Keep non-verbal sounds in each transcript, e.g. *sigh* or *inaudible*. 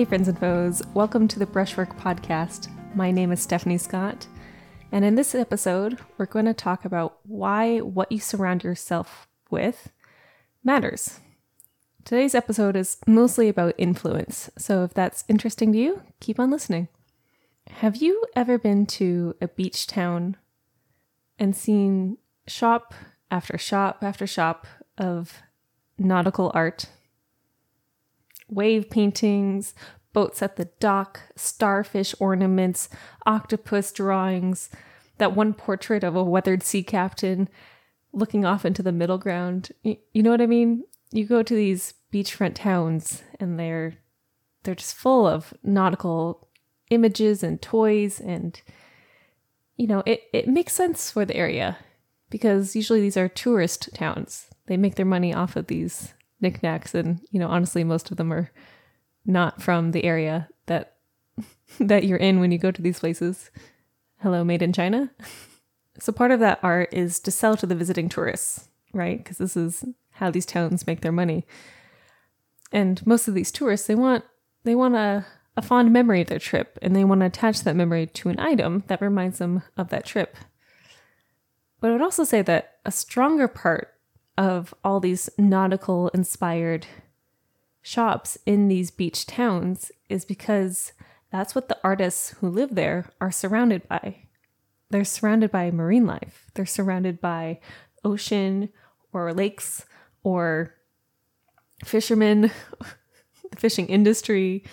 Hey, friends and foes, welcome to the Brushwork Podcast. My name is Stephanie Scott, and in this episode, we're going to talk about why what you surround yourself with matters. Today's episode is mostly about influence, so if that's interesting to you, keep on listening. Have you ever been to a beach town and seen shop after shop after shop of nautical art? Wave paintings, boats at the dock, starfish ornaments, octopus drawings, that one portrait of a weathered sea captain looking off into the middle ground. You, you know what I mean? You go to these beachfront towns and they're they're just full of nautical images and toys and you know, it, it makes sense for the area because usually these are tourist towns. They make their money off of these knickknacks and you know honestly most of them are not from the area that *laughs* that you're in when you go to these places. Hello made in china. *laughs* So part of that art is to sell to the visiting tourists right? Because this is how these towns make their money. And most of these tourists they want they want a, a fond memory of their trip and they want to attach that memory to an item that reminds them of that trip. But i would also say that a stronger part of all these nautical inspired shops in these beach towns is because that's what the artists who live there are surrounded by. They're surrounded by marine life, they're surrounded by ocean or lakes or fishermen, the *laughs* fishing industry,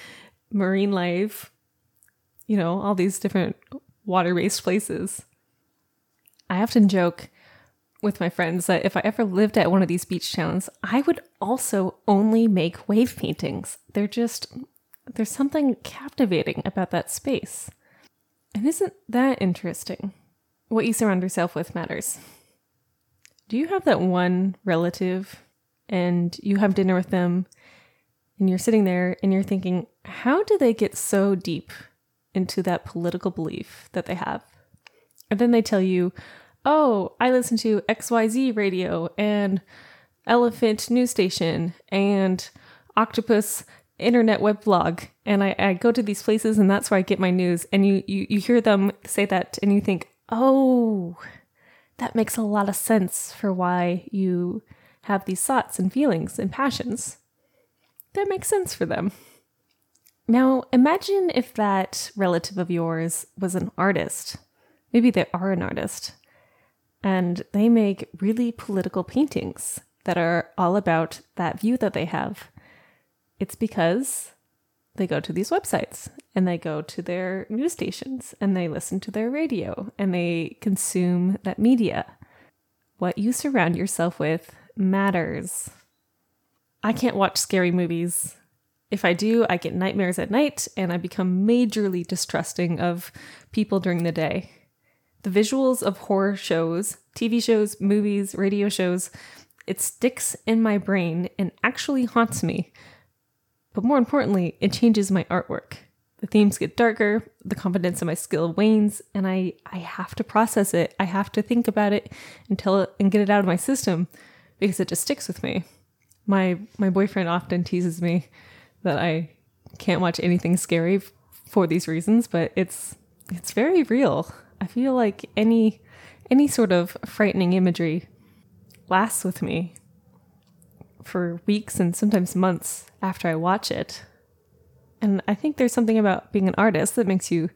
marine life, you know, all these different water based places. I often joke with my friends that if I ever lived at one of these beach towns, I would also only make wave paintings. They're just, there's something captivating about that space. And isn't that interesting? What you surround yourself with matters. Do you have that one relative and you have dinner with them and you're sitting there and you're thinking, how do they get so deep into that political belief that they have? And then they tell you, oh, I listen to XYZ radio and Elephant News Station and Octopus Internet Web Blog. And I, I go to these places and that's where I get my news. And you, you, you hear them say that and you think, oh, that makes a lot of sense for why you have these thoughts and feelings and passions. That makes sense for them. Now, imagine if that relative of yours was an artist. Maybe they are an artist and they make really political paintings that are all about that view that they have. It's because they go to these websites and they go to their news stations and they listen to their radio and they consume that media. What you surround yourself with matters. I can't watch scary movies. If I do, I get nightmares at night and I become majorly distrusting of people during the day. The visuals of horror shows, TV shows, movies, radio shows, it sticks in my brain and actually haunts me. But more importantly, it changes my artwork. The themes get darker, the confidence in my skill wanes, and I, I have to process it. I have to think about it until it, and get it out of my system because it just sticks with me. My my boyfriend often teases me that I can't watch anything scary for these reasons, but it's it's very real. I feel like any any sort of frightening imagery lasts with me for weeks and sometimes months after I watch it. And I think there's something about being an artist that makes you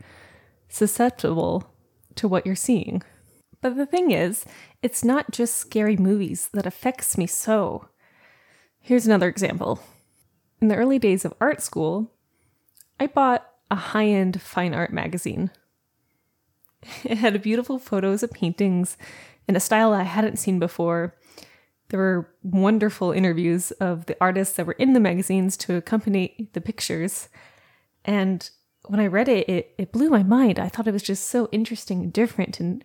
susceptible to what you're seeing. But the thing is, it's not just scary movies that affects me so. Here's another example. In the early days of art school, I bought a high-end fine art magazine *laughs* It had beautiful photos of paintings in a style I hadn't seen before. There were wonderful interviews of the artists that were in the magazines to accompany the pictures. And when I read it, it, it blew my mind. I thought it was just so interesting and different and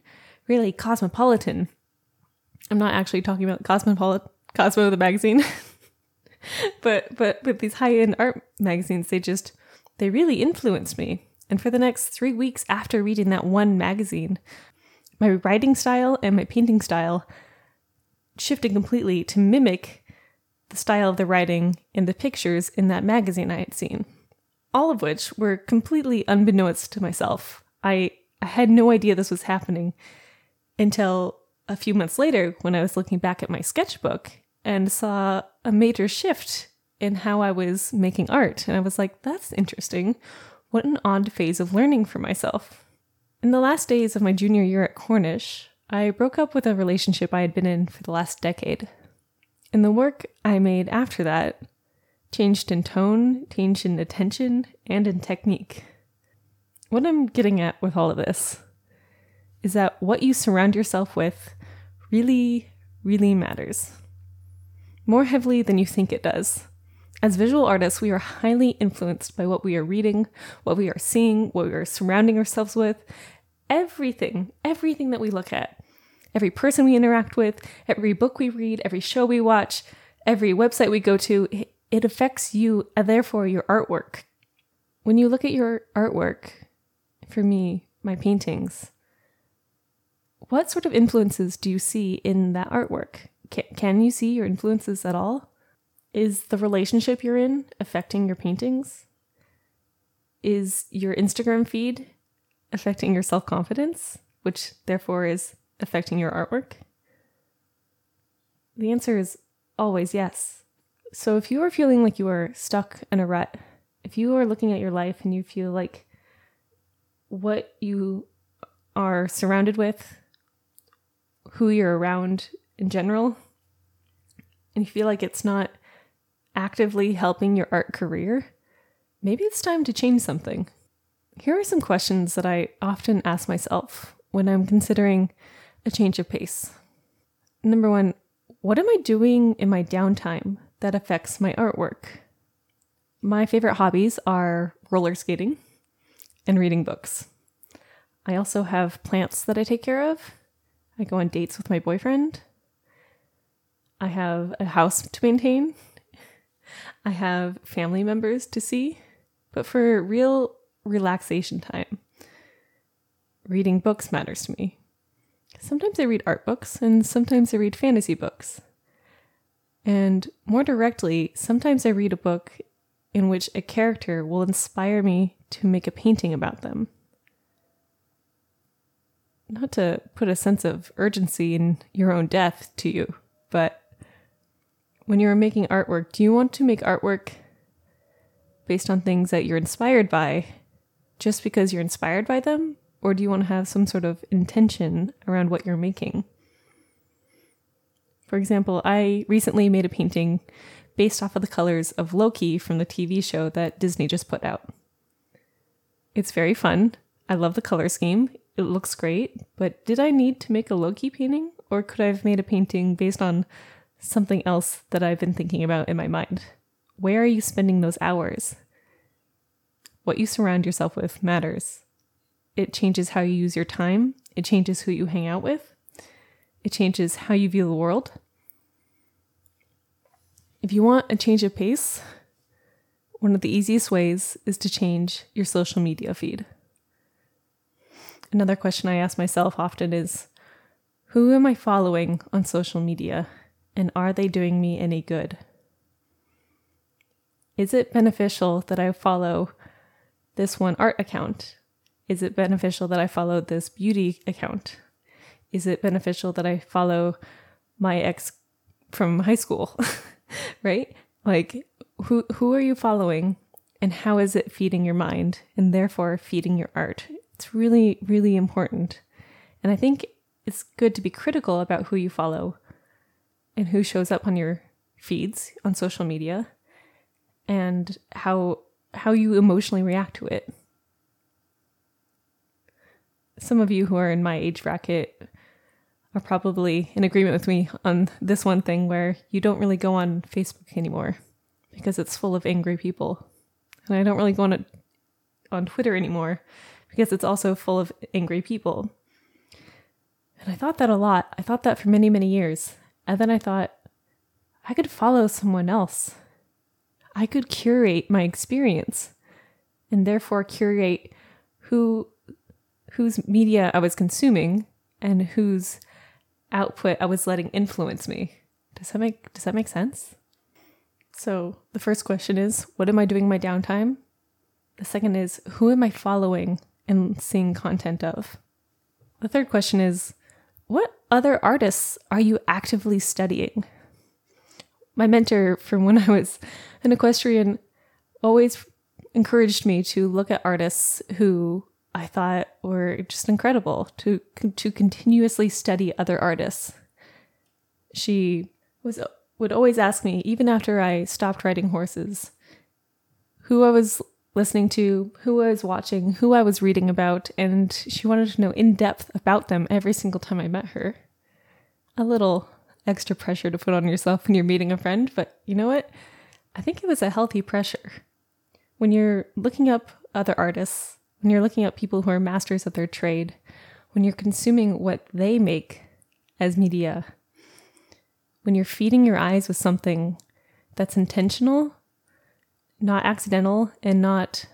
really cosmopolitan. I'm not actually talking about Cosmopolit- Cosmo the magazine. *laughs* but but with these high-end art magazines, they just they really influenced me. And for the next three weeks after reading that one magazine, my writing style and my painting style shifted completely to mimic the style of the writing in the pictures in that magazine I had seen. all of which were completely unbeknownst to myself. I, I had no idea this was happening until a few months later when I was looking back at my sketchbook and saw a major shift in how I was making art. And I was like, that's interesting. What an odd phase of learning for myself. In the last days of my junior year at Cornish, I broke up with a relationship I had been in for the last decade. And the work I made after that changed in tone, changed in attention, and in technique. What I'm getting at with all of this is that what you surround yourself with really, really matters. More heavily than you think it does. As visual artists, we are highly influenced by what we are reading, what we are seeing, what we are surrounding ourselves with. Everything, everything that we look at, every person we interact with, every book we read, every show we watch, every website we go to, it affects you and therefore your artwork. When you look at your artwork, for me, my paintings, what sort of influences do you see in that artwork? Can, can you see your influences at all? Is the relationship you're in affecting your paintings? Is your Instagram feed affecting your self confidence, which therefore is affecting your artwork? The answer is always yes. So if you are feeling like you are stuck in a rut, if you are looking at your life and you feel like what you are surrounded with, who you're around in general, and you feel like it's not actively helping your art career, maybe it's time to change something. Here are some questions that I often ask myself when I'm considering a change of pace. Number one, what am I doing in my downtime that affects my artwork? My favorite hobbies are roller skating and reading books. I also have plants that I take care of. I go on dates with my boyfriend. I have a house to maintain I have family members to see, but for real relaxation time, reading books matters to me. Sometimes I read art books and sometimes I read fantasy books. And more directly, sometimes I read a book in which a character will inspire me to make a painting about them. Not to put a sense of urgency in your own death to you, but when you're making artwork, do you want to make artwork based on things that you're inspired by just because you're inspired by them? Or do you want to have some sort of intention around what you're making? For example, I recently made a painting based off of the colors of Loki from the TV show that Disney just put out. It's very fun. I love the color scheme. It looks great, but did I need to make a Loki painting? Or could I have made a painting based on something else that I've been thinking about in my mind. Where are you spending those hours? What you surround yourself with matters. It changes how you use your time, it changes who you hang out with, it changes how you view the world. If you want a change of pace, one of the easiest ways is to change your social media feed. Another question I ask myself often is Who am I following on social media and are they doing me any good? Is it beneficial that I follow this one art account? Is it beneficial that I follow this beauty account? Is it beneficial that I follow my ex from high school? *laughs* right? Like who who are you following and how is it feeding your mind and therefore feeding your art? It's really really important. And I think it's good to be critical about who you follow and who shows up on your feeds on social media and how how you emotionally react to it. Some of you who are in my age bracket are probably in agreement with me on this one thing where you don't really go on Facebook anymore because it's full of angry people. And I don't really go on it on Twitter anymore because it's also full of angry people. And I thought that a lot. I thought that for many, many years. And then I thought, I could follow someone else. I could curate my experience and therefore curate who whose media I was consuming and whose output I was letting influence me. Does that make does that make sense? So, the first question is, what am I doing my downtime? The second is who am I following and seeing content of? The third question is what other artists are you actively studying? My mentor from when *laughs* I was an equestrian always encouraged me to look at artists who I thought were just incredible to to continuously study other artists. She was would always ask me even after I stopped riding horses who I was listening to, who I was watching, who I was reading about, and she wanted to know in depth about them every single time I met her. A little extra pressure to put on yourself when you're meeting a friend, but you know what? I think it was a healthy pressure. When you're looking up other artists, when you're looking up people who are masters of their trade, when you're consuming what they make as media, when you're feeding your eyes with something that's intentional not accidental and not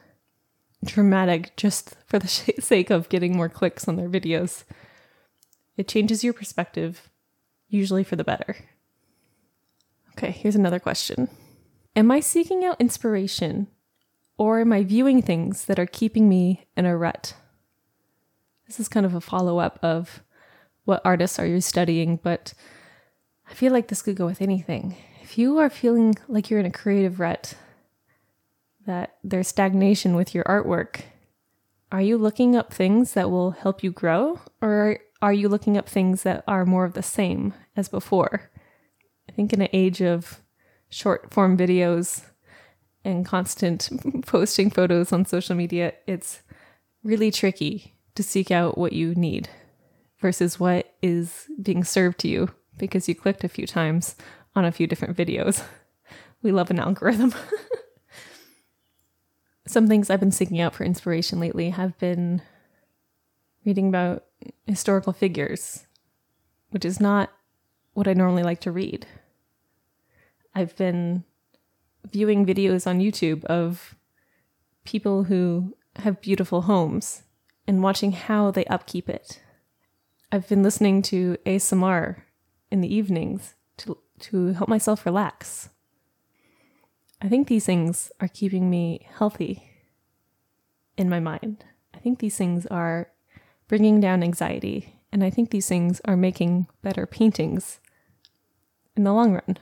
dramatic just for the *laughs* sake of getting more clicks on their videos. It changes your perspective, usually for the better. Okay, here's another question Am I seeking out inspiration or am I viewing things that are keeping me in a rut? This is kind of a follow up of what artists are you studying, but I feel like this could go with anything. If you are feeling like you're in a creative rut, that there's stagnation with your artwork, are you looking up things that will help you grow or are you looking up things that are more of the same as before? I think in an age of short form videos and constant *laughs* posting photos on social media, it's really tricky to seek out what you need versus what is being served to you because you clicked a few times on a few different videos. *laughs* We love an algorithm. *laughs* some things I've been seeking out for inspiration lately have been reading about historical figures, which is not what I normally like to read. I've been viewing videos on YouTube of people who have beautiful homes and watching how they upkeep it. I've been listening to ASMR in the evenings to, to help myself relax. I think these things are keeping me healthy in my mind. I think these things are bringing down anxiety, and I think these things are making better paintings in the long run.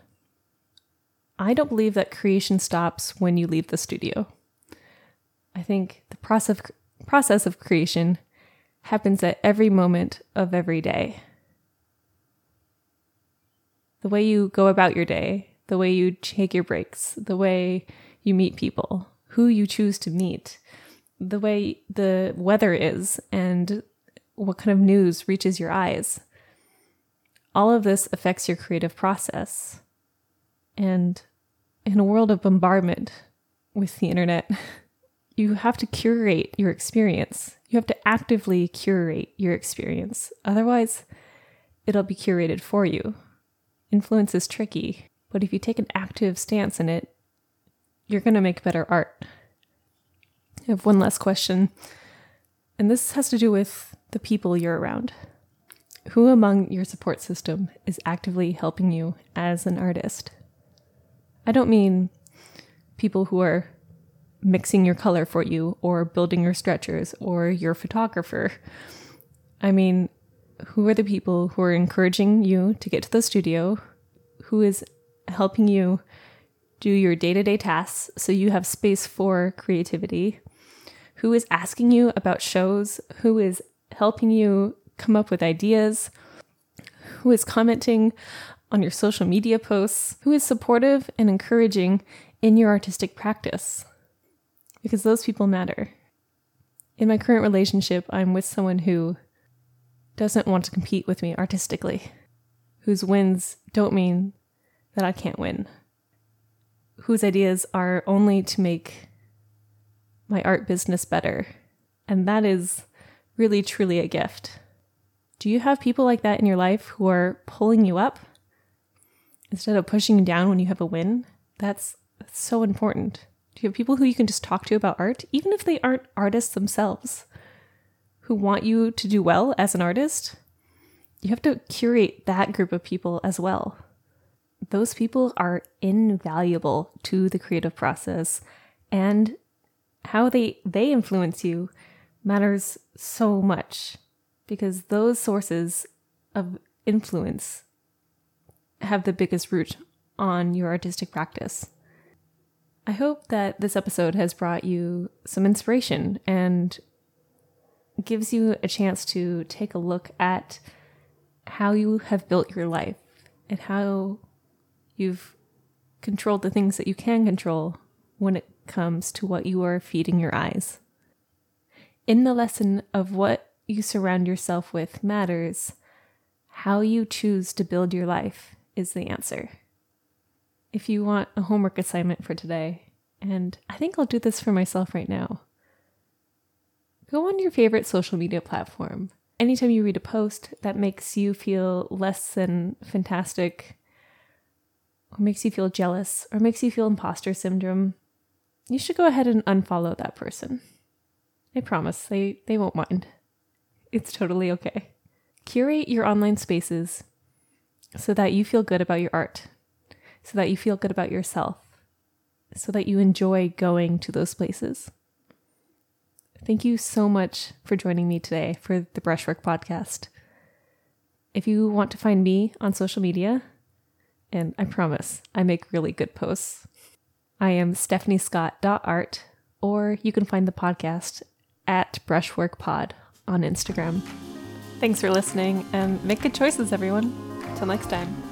I don't believe that creation stops when you leave the studio. I think the process process of creation happens at every moment of every day. The way you go about your day, the way you take your breaks, the way you meet people, who you choose to meet, the way the weather is, and what kind of news reaches your eyes. All of this affects your creative process. And in a world of bombardment with the internet, *laughs* you have to curate your experience. You have to actively curate your experience. Otherwise, it'll be curated for you. Influence is tricky. But if you take an active stance in it, you're going to make better art. I have one last question, and this has to do with the people you're around. Who among your support system is actively helping you as an artist? I don't mean people who are mixing your color for you or building your stretchers or your photographer. I mean, who are the people who are encouraging you to get to the studio? Who is helping you do your day to day tasks so you have space for creativity, who is asking you about shows, who is helping you come up with ideas, who is commenting on your social media posts, who is supportive and encouraging in your artistic practice. Because those people matter. In my current relationship, I'm with someone who doesn't want to compete with me artistically, whose wins don't mean that I can't win, whose ideas are only to make my art business better. And that is really, truly a gift. Do you have people like that in your life who are pulling you up instead of pushing you down when you have a win? That's, so important. Do you have people who you can just talk to about art, even if they aren't artists themselves, who want you to do well as an artist? You have to curate that group of people as well those people are invaluable to the creative process and how they they influence you matters so much because those sources of influence have the biggest root on your artistic practice. I hope that this episode has brought you some inspiration and gives you a chance to take a look at how you have built your life and how you've controlled the things that you can control when it comes to what you are feeding your eyes. In the lesson of what you surround yourself with matters, how you choose to build your life is the answer. If you want a homework assignment for today, and I think I'll do this for myself right now, go on your favorite social media platform. Anytime you read a post that makes you feel less than fantastic, makes you feel jealous, or makes you feel imposter syndrome, you should go ahead and unfollow that person. I promise they, they won't mind. It's totally okay. Curate your online spaces so that you feel good about your art, so that you feel good about yourself, so that you enjoy going to those places. Thank you so much for joining me today for the Brushwork Podcast. If you want to find me on social media, and I promise I make really good posts, I am stephaniescott.art, or you can find the podcast at brushworkpod on Instagram. Thanks for listening and make good choices, everyone. Till next time.